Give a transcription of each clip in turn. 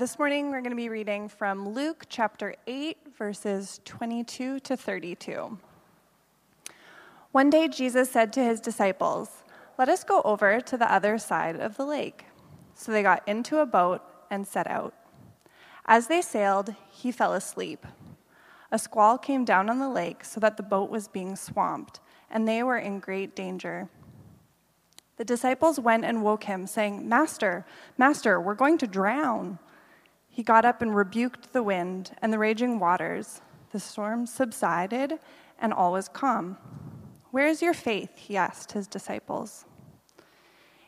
This morning we're going to be reading from Luke chapter 8, verses 22 to 32. One day Jesus said to his disciples, Let us go over to the other side of the lake. So they got into a boat and set out. As they sailed, he fell asleep. A squall came down on the lake so that the boat was being swamped, and they were in great danger. The disciples went and woke him, saying, Master, Master, we're going to drown. He got up and rebuked the wind and the raging waters. The storm subsided, and all was calm. Where is your faith? He asked his disciples.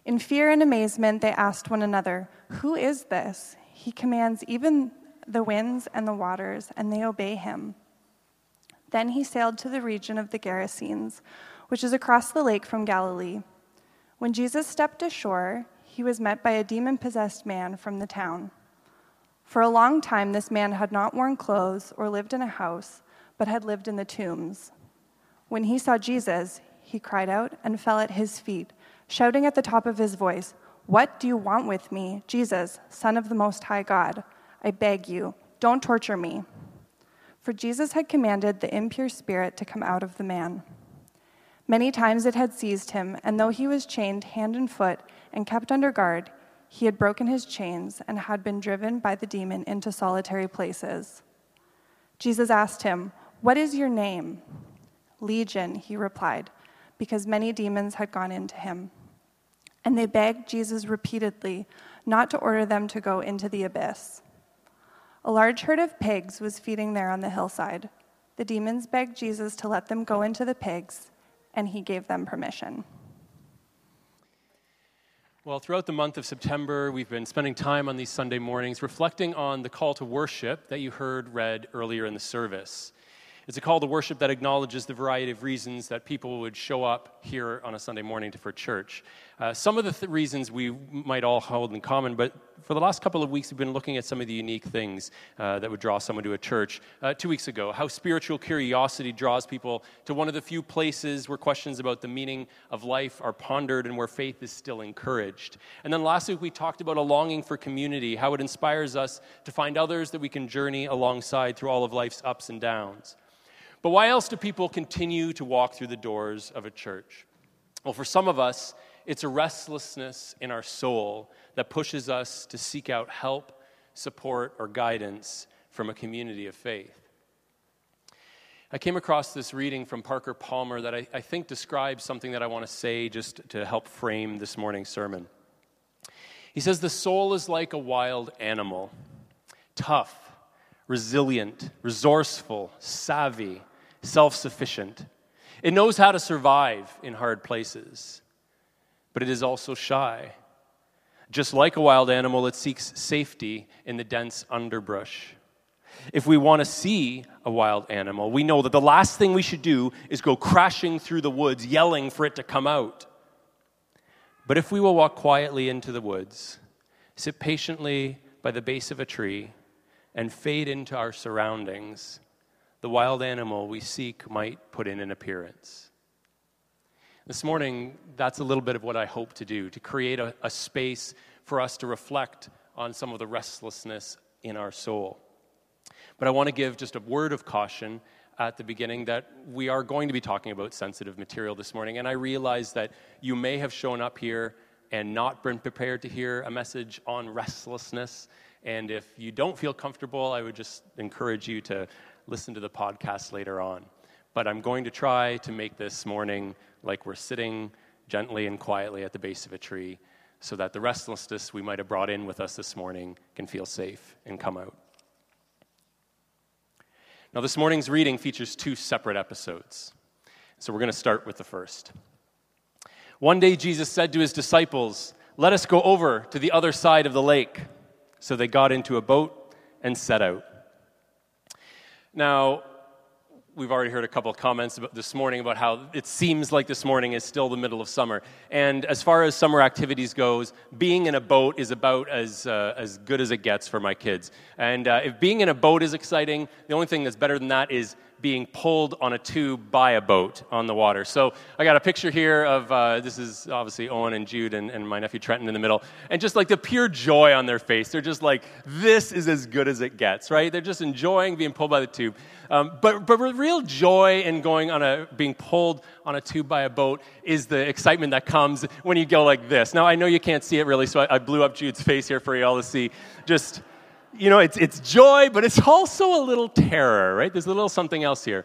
In fear and amazement, they asked one another, Who is this? He commands even the winds and the waters, and they obey him. Then he sailed to the region of the Gerasenes, which is across the lake from Galilee. When Jesus stepped ashore, he was met by a demon possessed man from the town. For a long time, this man had not worn clothes or lived in a house, but had lived in the tombs. When he saw Jesus, he cried out and fell at his feet, shouting at the top of his voice, What do you want with me, Jesus, Son of the Most High God? I beg you, don't torture me. For Jesus had commanded the impure spirit to come out of the man. Many times it had seized him, and though he was chained hand and foot and kept under guard, he had broken his chains and had been driven by the demon into solitary places. Jesus asked him, What is your name? Legion, he replied, because many demons had gone into him. And they begged Jesus repeatedly not to order them to go into the abyss. A large herd of pigs was feeding there on the hillside. The demons begged Jesus to let them go into the pigs, and he gave them permission. Well, throughout the month of September, we've been spending time on these Sunday mornings reflecting on the call to worship that you heard read earlier in the service. It's a call to worship that acknowledges the variety of reasons that people would show up here on a Sunday morning for church. Uh, some of the th- reasons we might all hold in common, but for the last couple of weeks, we've been looking at some of the unique things uh, that would draw someone to a church. Uh, two weeks ago, how spiritual curiosity draws people to one of the few places where questions about the meaning of life are pondered and where faith is still encouraged. And then last week, we talked about a longing for community, how it inspires us to find others that we can journey alongside through all of life's ups and downs. But why else do people continue to walk through the doors of a church? Well, for some of us, it's a restlessness in our soul that pushes us to seek out help, support, or guidance from a community of faith. I came across this reading from Parker Palmer that I, I think describes something that I want to say just to help frame this morning's sermon. He says, The soul is like a wild animal, tough, resilient, resourceful, savvy, self sufficient. It knows how to survive in hard places, but it is also shy. Just like a wild animal, it seeks safety in the dense underbrush. If we want to see a wild animal, we know that the last thing we should do is go crashing through the woods, yelling for it to come out. But if we will walk quietly into the woods, sit patiently by the base of a tree, and fade into our surroundings, the wild animal we seek might put in an appearance. This morning, that's a little bit of what I hope to do to create a, a, space for us to reflect on some of the restlessness in our soul. But I want to give just a word of caution at the beginning that we are going to be talking about sensitive material this morning. And I realize that you may have shown up here and not been prepared to hear a message on restlessness. And if you don't feel comfortable, I would just encourage you to listen to the podcast later on. But I'm going to try to make this morning like we're sitting gently and quietly at the base of a tree so that the restlessness we might have brought in with us this morning can feel safe and come out. Now, this morning's reading features two separate episodes. So we're going to start with the first. One day, Jesus said to his disciples, Let us go over to the other side of the lake. So they got into a boat and set out. Now, we've already heard a couple of comments this morning about how it seems like this morning is still the middle of summer. And as far as summer activities goes, being in a boat is about as, uh, as good as it gets for my kids. And uh, if being in a boat is exciting, the only thing that's better than that is being pulled on a tube by a boat on the water. So I got a picture here of uh, this is obviously Owen and Jude and, and my nephew Trenton in the middle, and just like the pure joy on their face. They're just like, this is as good as it gets, right? They're just enjoying being pulled by the tube. Um, but, but real joy in going on a, being pulled on a tube by a boat is the excitement that comes when you go like this. Now, I know you can't see it really, so I, I blew up Jude's face here for you all to see. Just you know, it's, it's joy, but it's also a little terror, right? There's a little something else here.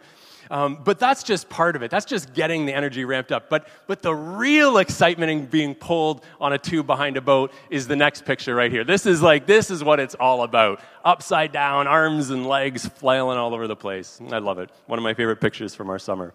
Um, but that's just part of it. That's just getting the energy ramped up. But, but the real excitement in being pulled on a tube behind a boat is the next picture right here. This is like, this is what it's all about. Upside down, arms and legs flailing all over the place. I love it. One of my favorite pictures from our summer.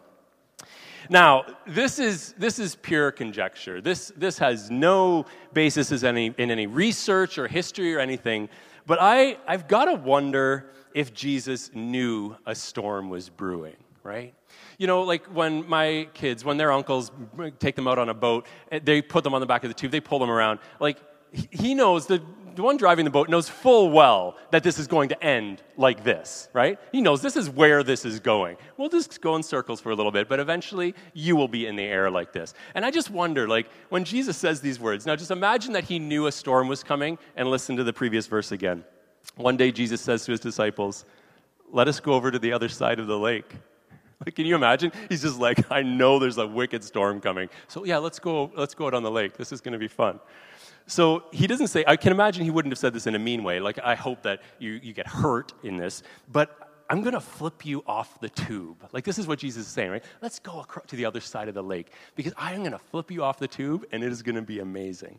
Now, this is, this is pure conjecture. This, this has no basis in any, in any research or history or anything. But I, I've got to wonder if Jesus knew a storm was brewing, right? You know, like when my kids, when their uncles take them out on a boat, eh, they put them on the back of the tube, they pull them around. Like, he knows, the, the one driving the boat knows full well that this is going to end like this, right? He knows this is where this is going. We'll just go in circles for a little bit, but eventually you will be in the air like this. And I just wonder, like, when Jesus says these words, now just imagine that he knew a storm was coming and listen to the previous verse again. One day Jesus says to his disciples, Let us go over to the other side of the lake. Like, can you imagine? He's just like, I know there's a wicked storm coming. So yeah, let's go, let's go out on the lake. This is going to be fun. So he doesn't say, I can imagine he wouldn't have said this in a mean way, like, I hope that you, you get hurt in this, but I'm going to flip you off the tube. Like, this is what Jesus is saying, right? Let's go across to the other side of the lake because I am going to flip you off the tube and it is going to be amazing.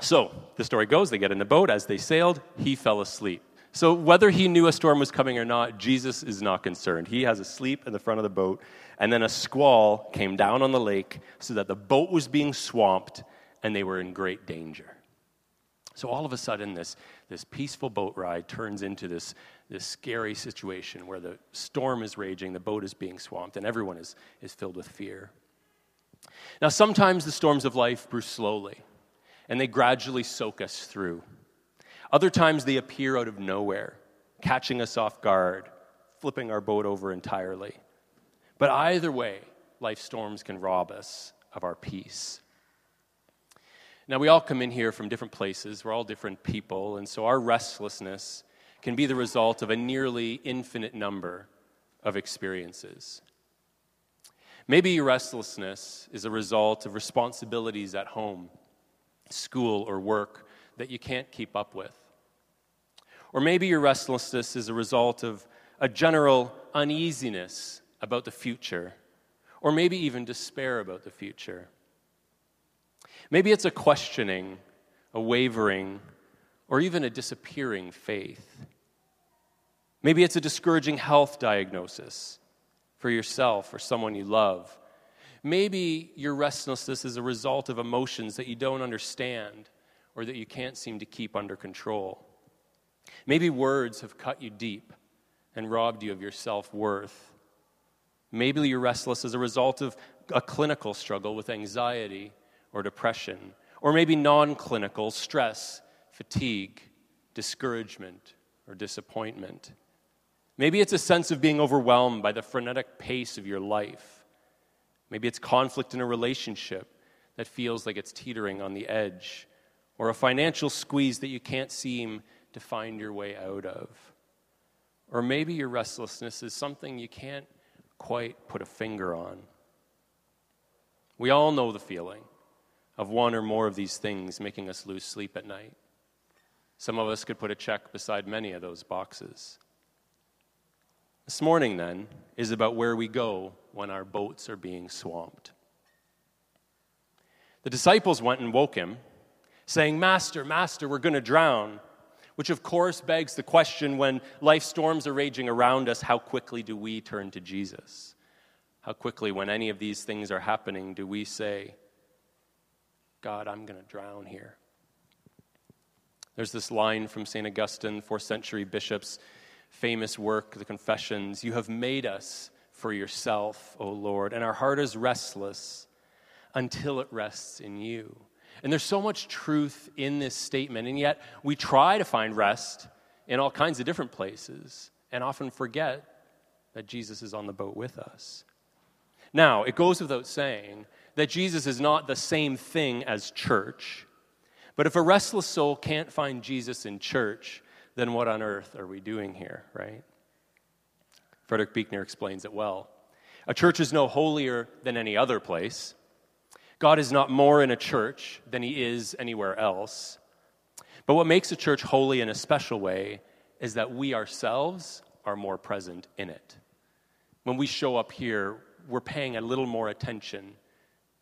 So the story goes they get in the boat. As they sailed, he fell asleep. So, whether he knew a storm was coming or not, Jesus is not concerned. He has a sleep in the front of the boat, and then a squall came down on the lake so that the boat was being swamped and they were in great danger. So all of a sudden, this, this peaceful boat ride turns into this, this scary situation where the storm is raging, the boat is being swamped, and everyone is, is filled with fear. Now, sometimes the storms of life brew slowly, and they gradually soak us through. Other times, they appear out of nowhere, catching us off guard, flipping our boat over entirely. But either way, life storms can rob us of our peace. Now, we all come in here from different places, we're all different people, and so our restlessness can be the result of a nearly infinite number of experiences. Maybe your restlessness is a result of responsibilities at home, school, or work that you can't keep up with. Or maybe your restlessness is a result of a general uneasiness about the future, or maybe even despair about the future. Maybe it's a questioning, a wavering, or even a disappearing faith. Maybe it's a discouraging health diagnosis for yourself or someone you love. Maybe your restlessness is a result of emotions that you don't understand or that you can't seem to keep under control. Maybe words have cut you deep and robbed you of your self worth. Maybe you're restless as a result of a clinical struggle with anxiety or depression, or maybe non clinical stress, fatigue, discouragement, or disappointment. Maybe it's a sense of being overwhelmed by the frenetic pace of your life. Maybe it's conflict in a relationship that feels like it's teetering on the edge, or a financial squeeze that you can't seem to find your way out of. Or maybe your restlessness is something you can't quite put a finger on. We all know the feeling of one or more of these things making us lose sleep at night. Some of us could put a check beside many of those boxes. This morning, then, is about where we go when our boats are being swamped. The disciples went and woke him, saying, Master, Master, we're going to drown. Which, of course, begs the question when life storms are raging around us, how quickly do we turn to Jesus? How quickly, when any of these things are happening, do we say, God, I'm going to drown here. There's this line from St. Augustine, fourth century bishop's famous work, The Confessions You have made us for yourself, O Lord, and our heart is restless until it rests in you. And there's so much truth in this statement, and yet we try to find rest in all kinds of different places and often forget that Jesus is on the boat with us. Now, it goes without saying that Jesus is not the same thing as church. But if a restless soul can't find Jesus in church, then what on earth are we doing here, right? Frederick Buechner explains it well. A church is no holier than any other place. God is not more in a church than he is anywhere else. But what makes a church holy in a special way is that we ourselves are more present in it. When we show up here, we're paying a little more attention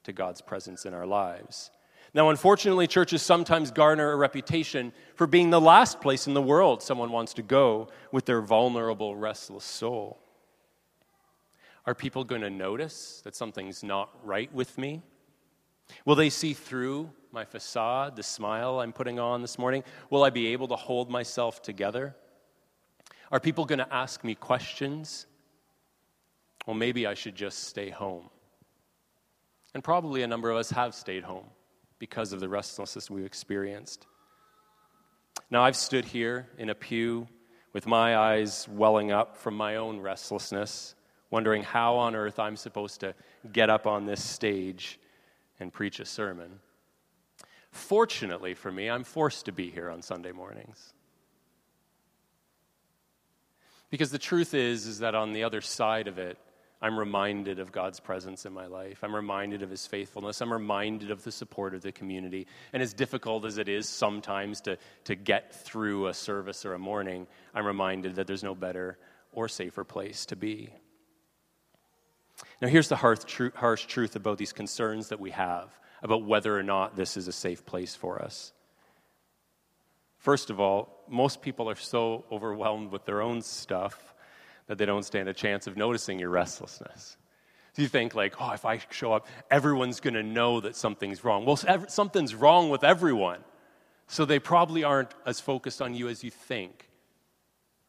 to God's presence in our lives. Now, unfortunately, churches sometimes garner a reputation for being the last place in the world someone wants to go with their vulnerable, restless soul. Are people going to notice that something's not right with me? Will they see through my facade, the smile I'm putting on this morning? Will I be able to hold myself together? Are people going to ask me questions? Well, maybe I should just stay home. And probably a number of us have stayed home because of the restlessness we've experienced. Now, I've stood here in a pew with my eyes welling up from my own restlessness, wondering how on earth I'm supposed to get up on this stage and preach a sermon. Fortunately for me, I'm forced to be here on Sunday mornings. Because the truth is is that on the other side of it, I'm reminded of God's presence in my life. I'm reminded of his faithfulness. I'm reminded of the support of the community. And as difficult as it is sometimes to, to get through a service or a morning, I'm reminded that there's no better or safer place to be. Now, here's the harsh, harsh truth about these concerns that we have about whether or not this is a safe place for us. First of all, most people are so overwhelmed with their own stuff that they don't stand a chance of noticing your restlessness. So you think, like, oh, if I show up, everyone's going to know that something's wrong. Well, something's wrong with everyone. So they probably aren't as focused on you as you think,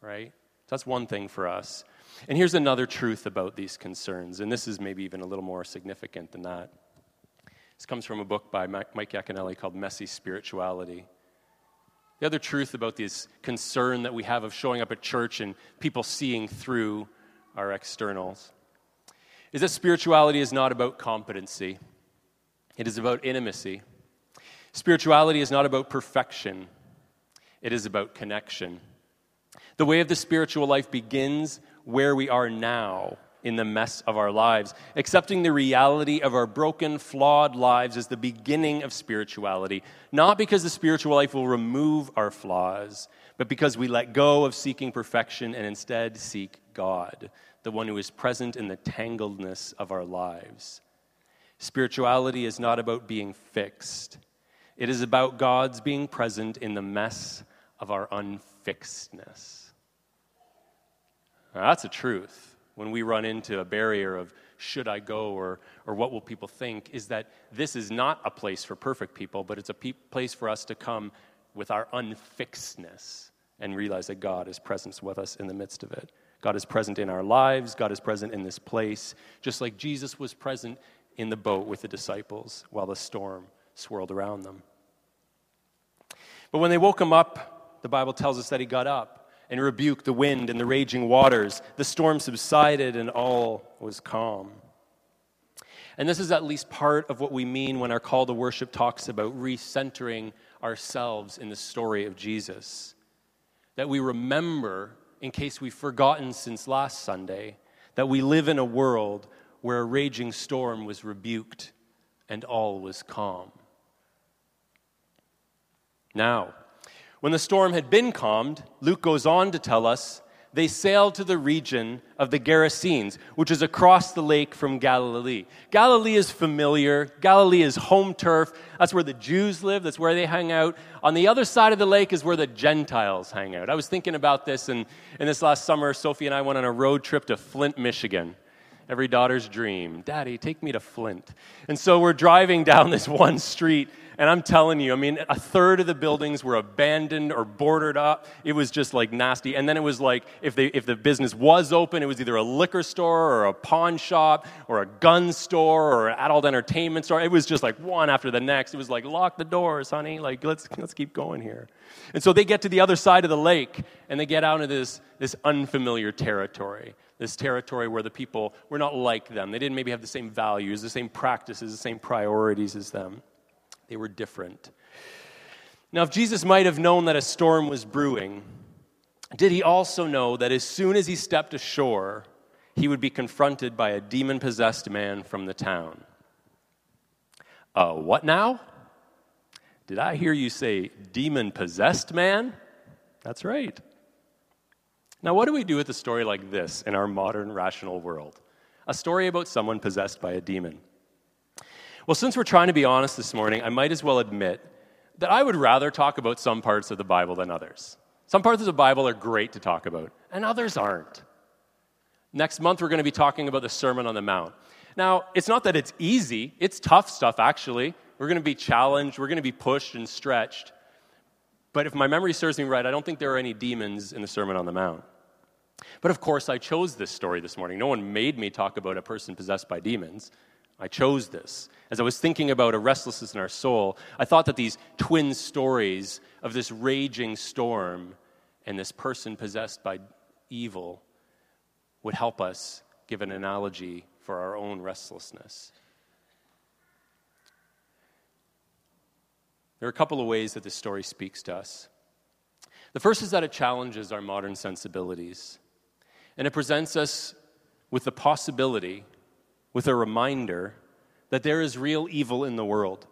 right? That's one thing for us. And here's another truth about these concerns, and this is maybe even a little more significant than that. This comes from a book by Mike Yaconelli called Messy Spirituality. The other truth about this concern that we have of showing up at church and people seeing through our externals is that spirituality is not about competency, it is about intimacy. Spirituality is not about perfection, it is about connection. The way of the spiritual life begins where we are now in the mess of our lives. Accepting the reality of our broken, flawed lives is the beginning of spirituality, not because the spiritual life will remove our flaws, but because we let go of seeking perfection and instead seek God, the one who is present in the tangledness of our lives. Spirituality is not about being fixed. It is about God's being present in the mess of our unfixedness. Now, that's a truth when we run into a barrier of should I go or, or what will people think is that this is not a place for perfect people, but it's a pe- place for us to come with our unfixedness and realize that God is present with us in the midst of it. God is present in our lives, God is present in this place, just like Jesus was present in the boat with the disciples while the storm swirled around them. But when they woke him up, the Bible tells us that he got up and rebuked the wind and the raging waters. The storm subsided and all was calm. And this is at least part of what we mean when our call to worship talks about recentering ourselves in the story of Jesus. That we remember, in case we've forgotten since last Sunday, that we live in a world where a raging storm was rebuked and all was calm. Now, when the storm had been calmed, Luke goes on to tell us they sailed to the region of the Gerasenes, which is across the lake from Galilee. Galilee is familiar. Galilee is home turf. That's where the Jews live, that's where they hang out. On the other side of the lake is where the Gentiles hang out. I was thinking about this, and in this last summer, Sophie and I went on a road trip to Flint, Michigan. Every daughter's dream. Daddy, take me to Flint. And so we're driving down this one street And I'm telling you, I mean, a third of the buildings were abandoned or boarded up. It was just like nasty. And then it was like if, they, if the business was open, it was either a liquor store or a pawn shop or a gun store or an adult entertainment store. It was just like one after the next. It was like, lock the doors, honey. Like, let's, let's keep going here. And so they get to the other side of the lake and they get out into this, this unfamiliar territory this territory where the people were not like them. They didn't maybe have the same values, the same practices, the same priorities as them. They were different. Now, if Jesus might have known that a storm was brewing, did he also know that as soon as he stepped ashore, he would be confronted by a demon possessed man from the town? Uh, what now? Did I hear you say demon possessed man? That's right. Now, what do we do with a story like this in our modern rational world? A story about someone possessed by a demon. Well, since we're trying to be honest this morning, I might as well admit that I would rather talk about some parts of the Bible than others. Some parts of the Bible are great to talk about, and others aren't. Next month, we're going to be talking about the Sermon on the Mount. Now, it's not that it's easy, it's tough stuff, actually. We're going to be challenged, we're going to be pushed and stretched. But if my memory serves me right, I don't think there are any demons in the Sermon on the Mount. But of course, I chose this story this morning. No one made me talk about a person possessed by demons. I chose this. As I was thinking about a restlessness in our soul, I thought that these twin stories of this raging storm and this person possessed by evil would help us give an analogy for our own restlessness. There are a couple of ways that this story speaks to us. The first is that it challenges our modern sensibilities. And it presents us with the possibility, with a reminder, that there is real evil in the world.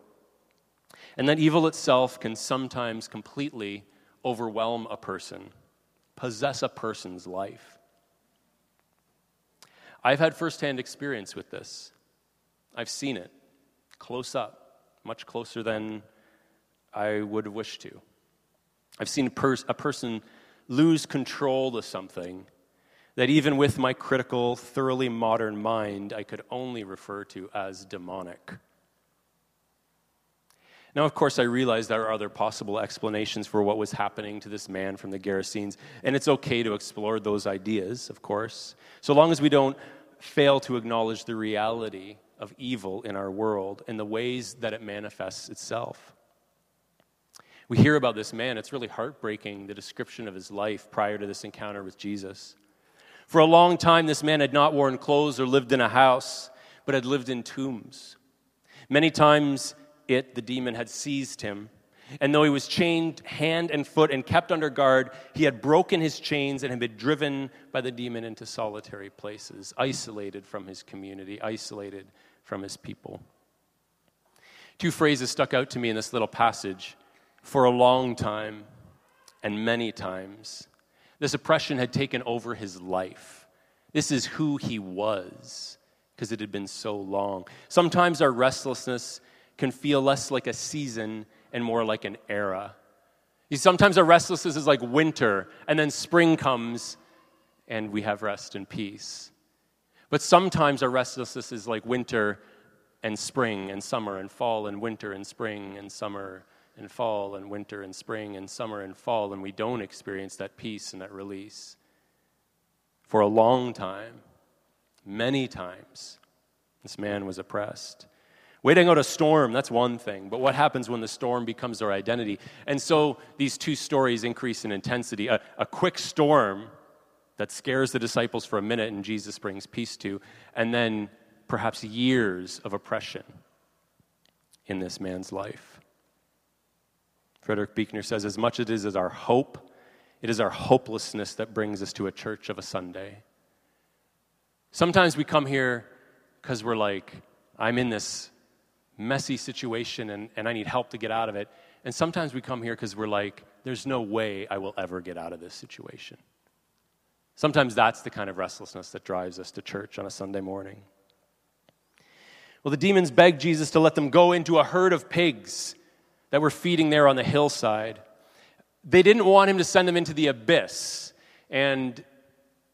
And that evil itself can sometimes completely overwhelm a person, possess a person's life. I've had firsthand experience with this. I've seen it close up, much closer than I would wish to. I've seen a, pers- a person lose control of something that even with my critical, thoroughly modern mind, I could only refer to as demonic. Now, of course, I realize there are other possible explanations for what was happening to this man from the Gerasenes, and it's okay to explore those ideas, of course, so long as we don't fail to acknowledge the reality of evil in our world and the ways that it manifests itself. We hear about this man, it's really heartbreaking, the description of his life prior to this encounter with Jesus. For a long time, this man had not worn clothes or lived in a house, but had lived in tombs. Many times, it, the demon, had seized him. And though he was chained hand and foot and kept under guard, he had broken his chains and had been driven by the demon into solitary places, isolated from his community, isolated from his people. Two phrases stuck out to me in this little passage for a long time and many times. This oppression had taken over his life. This is who he was because it had been so long. Sometimes our restlessness can feel less like a season and more like an era. Sometimes our restlessness is like winter, and then spring comes and we have rest and peace. But sometimes our restlessness is like winter and spring and summer and fall and winter and spring and summer and fall and winter and spring and summer and fall, and we don't experience that peace and that release. For a long time, many times, this man was oppressed. Waiting out a storm, that's one thing, but what happens when the storm becomes our identity? And so these two stories increase in intensity. A, a quick storm that scares the disciples for a minute and Jesus brings peace to, and then perhaps years of oppression in this man's life. Frederick Buechner says, as much as it is our hope, it is our hopelessness that brings us to a church of a Sunday. Sometimes we come here because we're like, I'm in this messy situation and, and I need help to get out of it. And sometimes we come here because we're like, there's no way I will ever get out of this situation. Sometimes that's the kind of restlessness that drives us to church on a Sunday morning. Well, the demons begged Jesus to let them go into a herd of pigs that were feeding there on the hillside. They didn't want him to send them into the abyss. And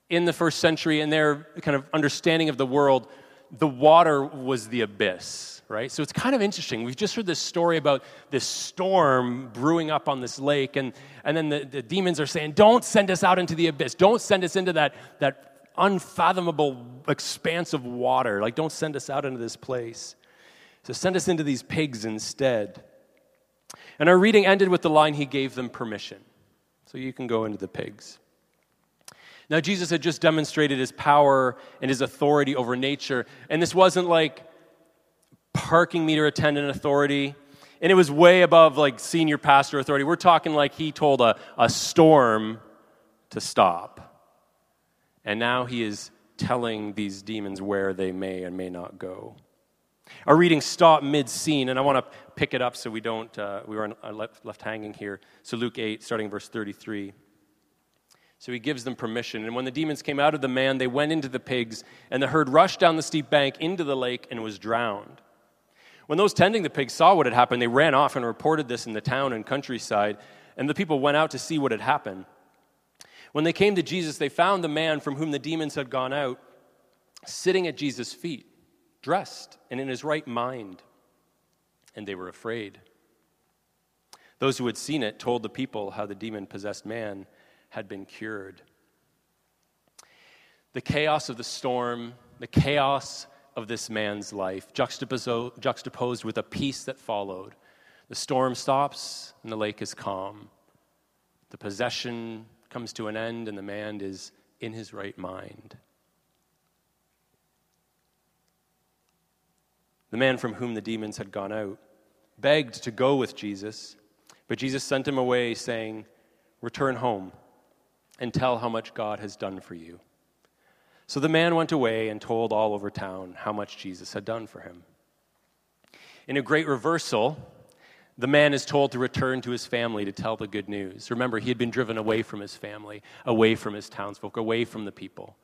in the first century, in their kind of understanding of the world, the water was the abyss. right? So it's kind of interesting. We've just heard this story about this storm brewing up on this lake, and, and then the, the demons are saying, Don't send us out into the abyss. Don't send us into that, that unfathomable expanse of water. Like, don't send us out into this place. So send us into these pigs instead. And our reading ended with the line, He gave them permission. So you can go into the pigs. Now, Jesus had just demonstrated his power and his authority over nature. And this wasn't like parking meter attendant authority. And it was way above like senior pastor authority. We're talking like he told a, a storm to stop. And now he is telling these demons where they may and may not go. Our reading stopped mid scene, and I want to pick it up so we don't, uh, we were left, left hanging here. So, Luke 8, starting verse 33. So he gives them permission. And when the demons came out of the man, they went into the pigs, and the herd rushed down the steep bank into the lake and was drowned. When those tending the pigs saw what had happened, they ran off and reported this in the town and countryside, and the people went out to see what had happened. When they came to Jesus, they found the man from whom the demons had gone out sitting at Jesus' feet, dressed and in his right mind, and they were afraid. Those who had seen it told the people how the demon possessed man had been cured. The chaos of the storm, the chaos of this man's life, juxtaposed with a peace that followed. The storm stops and the lake is calm. The possession comes to an end and the man is in his right mind. The man from whom the demons had gone out begged to go with Jesus, but Jesus sent him away, saying, Return home and tell how much God has done for you. So the man went away and told all over town how much Jesus had done for him. In a great reversal, the man is told to return to his family to tell the good news. Remember, he had been driven away from his family, away from his townsfolk, away from the people,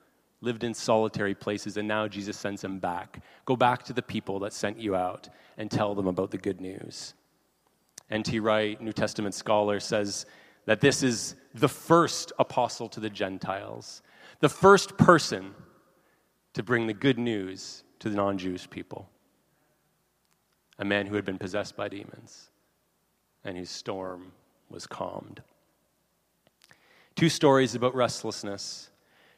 lived in solitary places, and now Jesus sends him back. Go back to the people that sent you out and tell them about the good news. N.T. Wright, New Testament scholar, says that this is the first apostle to the Gentiles, the first person to bring the good news to the non Jewish people. A man who had been possessed by demons and whose storm was calmed. Two stories about restlessness,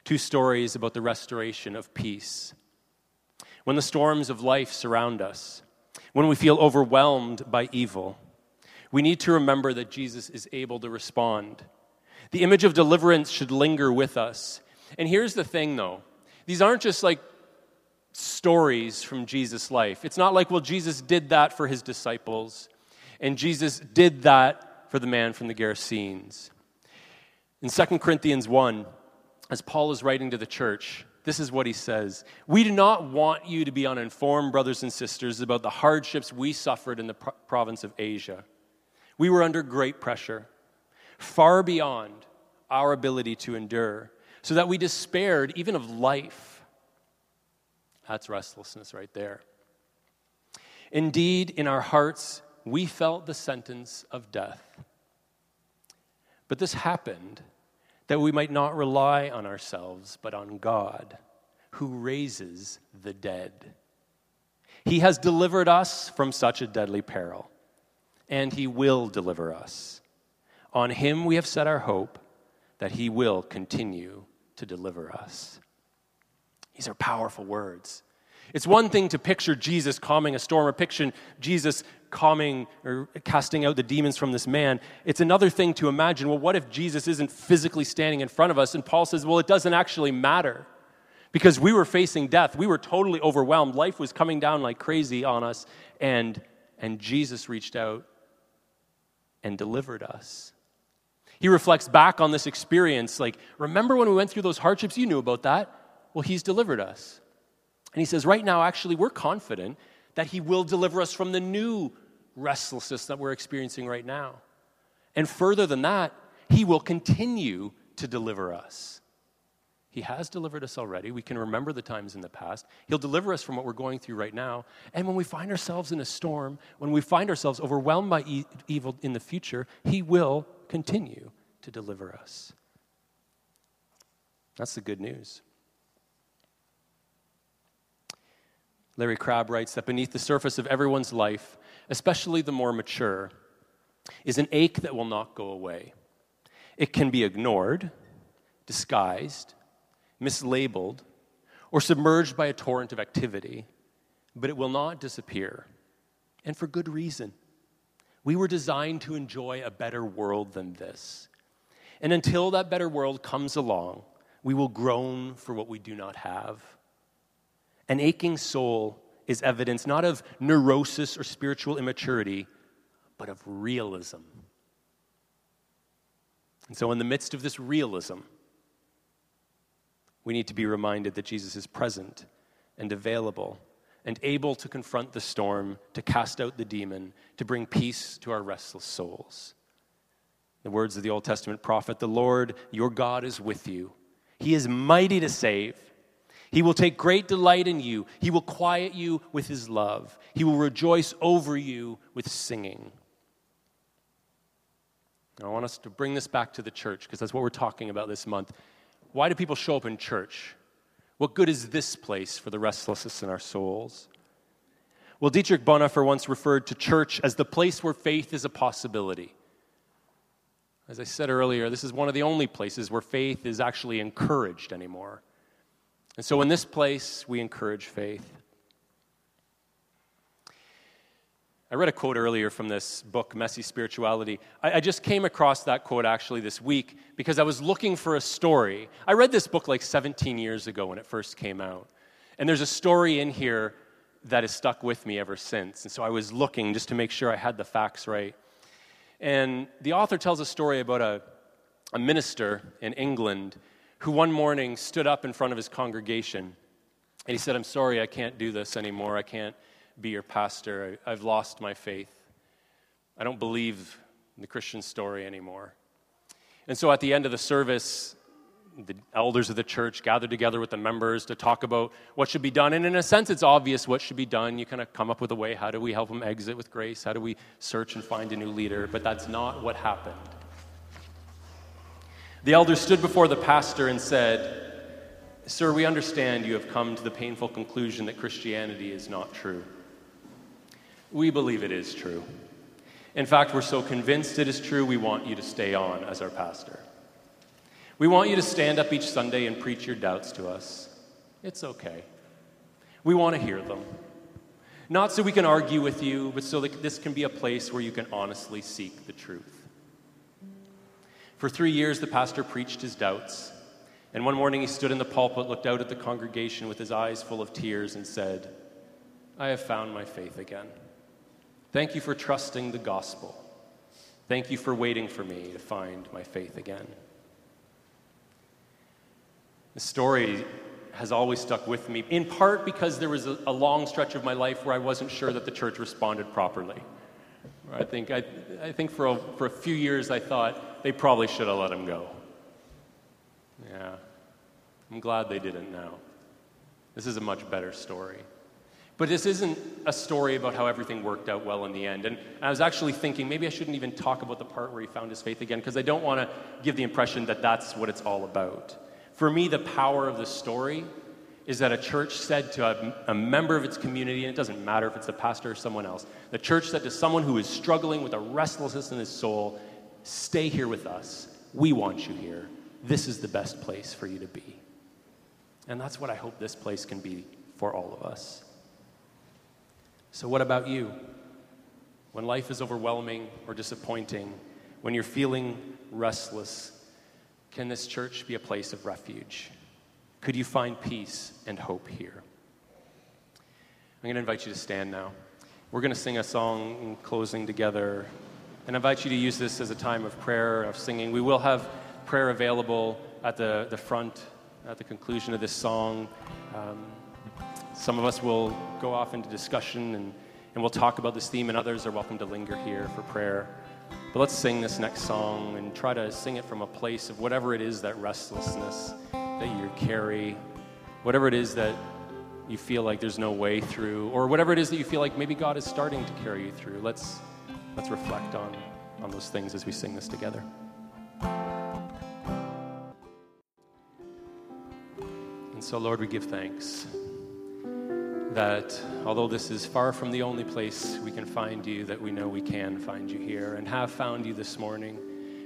two stories about the restoration of peace. When the storms of life surround us, when we feel overwhelmed by evil, we need to remember that Jesus is able to respond. The image of deliverance should linger with us. And here's the thing, though these aren't just like stories from Jesus' life. It's not like, well, Jesus did that for his disciples, and Jesus did that for the man from the Gerasenes. In 2 Corinthians 1, as Paul is writing to the church, this is what he says We do not want you to be uninformed, brothers and sisters, about the hardships we suffered in the pro- province of Asia. We were under great pressure, far beyond our ability to endure, so that we despaired even of life. That's restlessness right there. Indeed, in our hearts, we felt the sentence of death. But this happened that we might not rely on ourselves, but on God, who raises the dead. He has delivered us from such a deadly peril and he will deliver us. On him we have set our hope that he will continue to deliver us. These are powerful words. It's one thing to picture Jesus calming a storm or picture Jesus calming or casting out the demons from this man. It's another thing to imagine, well, what if Jesus isn't physically standing in front of us? And Paul says, well, it doesn't actually matter because we were facing death. We were totally overwhelmed. Life was coming down like crazy on us, and, and Jesus reached out and delivered us. He reflects back on this experience like, remember when we went through those hardships? You knew about that. Well, He's delivered us. And He says, right now, actually, we're confident that He will deliver us from the new restlessness that we're experiencing right now. And further than that, He will continue to deliver us. He has delivered us already. We can remember the times in the past. He'll deliver us from what we're going through right now. And when we find ourselves in a storm, when we find ourselves overwhelmed by e- evil in the future, He will continue to deliver us. That's the good news. Larry Crabb writes that beneath the surface of everyone's life, especially the more mature, is an ache that will not go away. It can be ignored, disguised, mislabeled, or submerged by a torrent of activity, but it will not disappear. And for good reason. We were designed to enjoy a better world than this. And until that better world comes along, we will groan for what we do not have. An aching soul is evidence not of neurosis or spiritual immaturity, but of realism. And so, in the midst of this realism, we need to be reminded that Jesus is present and available and able to confront the storm, to cast out the demon, to bring peace to our restless souls. The words of the Old Testament prophet The Lord your God is with you. He is mighty to save. He will take great delight in you. He will quiet you with his love. He will rejoice over you with singing. I want us to bring this back to the church because that's what we're talking about this month. Why do people show up in church? What good is this place for the restlessness in our souls? Well, Dietrich Bonhoeffer once referred to church as the place where faith is a possibility. As I said earlier, this is one of the only places where faith is actually encouraged anymore. And so in this place, we encourage faith. I read a quote earlier from this book, Messy Spirituality. I, I, just came across that quote actually this week because I was looking for a story. I read this book like 17 years ago when it first came out. And there's a story in here that has stuck with me ever since. And so I was looking just to make sure I had the facts right. And the author tells a story about a, a minister in England who one morning stood up in front of his congregation and he said, I'm sorry, I can't do this anymore. I can't be your pastor. I, have lost my faith. I don't believe in the Christian story anymore. And so at the end of the service, the elders of the church gathered together with the members to talk about what should be done. And in a sense, it's obvious what should be done. You kind of come up with a way how do we help them exit with grace? How do we search and find a new leader? But that's not what happened. The elder stood before the pastor and said, Sir, we understand you have come to the painful conclusion that Christianity is not true. We believe it is true. In fact, we're so convinced it is true, we want you to stay on as our pastor. We want you to stand up each Sunday and preach your doubts to us. It's okay. We want to hear them. Not so we can argue with you, but so that this can be a place where you can honestly seek the truth. For three years, the pastor preached his doubts. And one morning, he stood in the pulpit, looked out at the congregation with his eyes full of tears, and said, I have found my faith again. Thank you for trusting the gospel. Thank you for waiting for me to find my faith again. The story has always stuck with me, in part because there was a, a, long stretch of my life where I wasn't sure that the church responded properly. I think, I, I think for, a, for a few years I thought they probably should have let him go. Yeah, I'm glad they didn't now. This is a much better story. But this isn't a story about how everything worked out well in the end. And I was actually thinking maybe I shouldn't even talk about the part where he found his faith again because I don't want to give the impression that that's what it's all about. For me, the power of the story is that a church said to a, a, member of its community, and it doesn't matter if it's the pastor or someone else, the church said to someone who is struggling with a restlessness in his soul, Stay here with us. We want you here. This is the best place for you to be. And that's what I hope this place can be for all of us. So, what about you? When life is overwhelming or disappointing, when you're feeling restless, can this church be a place of refuge? Could you find peace and hope here? I'm going to invite you to stand now. We're going to sing a song in closing together and I invite you to use this as a time of prayer, of singing. We will have prayer available at the, the front at the conclusion of this song. Um, some of us will go off into discussion and, and we'll talk about this theme, and others are welcome to linger here for prayer. But let's sing this next song and try to sing it from a place of whatever it is that restlessness that you carry, whatever it is that you feel like there's no way through, or whatever it is that you feel like maybe God is starting to carry you through. Let's, let's reflect on, on those things as we sing this together. And so, Lord, we give thanks that although this is far from the only place we can find you, that we know we can find you here and have found you this morning.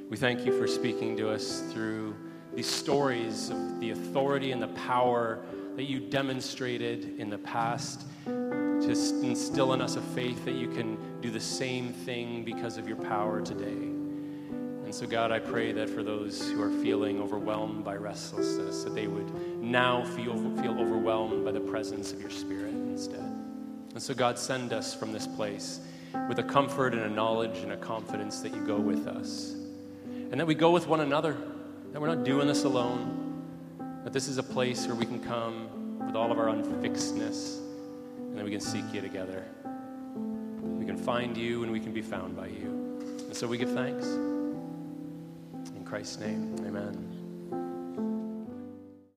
We thank you for speaking to us through these stories of the authority and the power that you demonstrated in the past to instill in us a faith that you can do the same thing because of your power today. And so, God, I pray that for those who are feeling overwhelmed by restlessness, that they would now feel, feel overwhelmed by the presence of your Spirit instead. And so, God, send us from this place with a comfort and a knowledge and a confidence that you go with us. And that we go with one another, that we're not doing this alone, that this is a place where we can come with all of our unfixedness, and we can seek you together. We can find you and we can be found by you. And so we give thanks. In Christ's name, amen.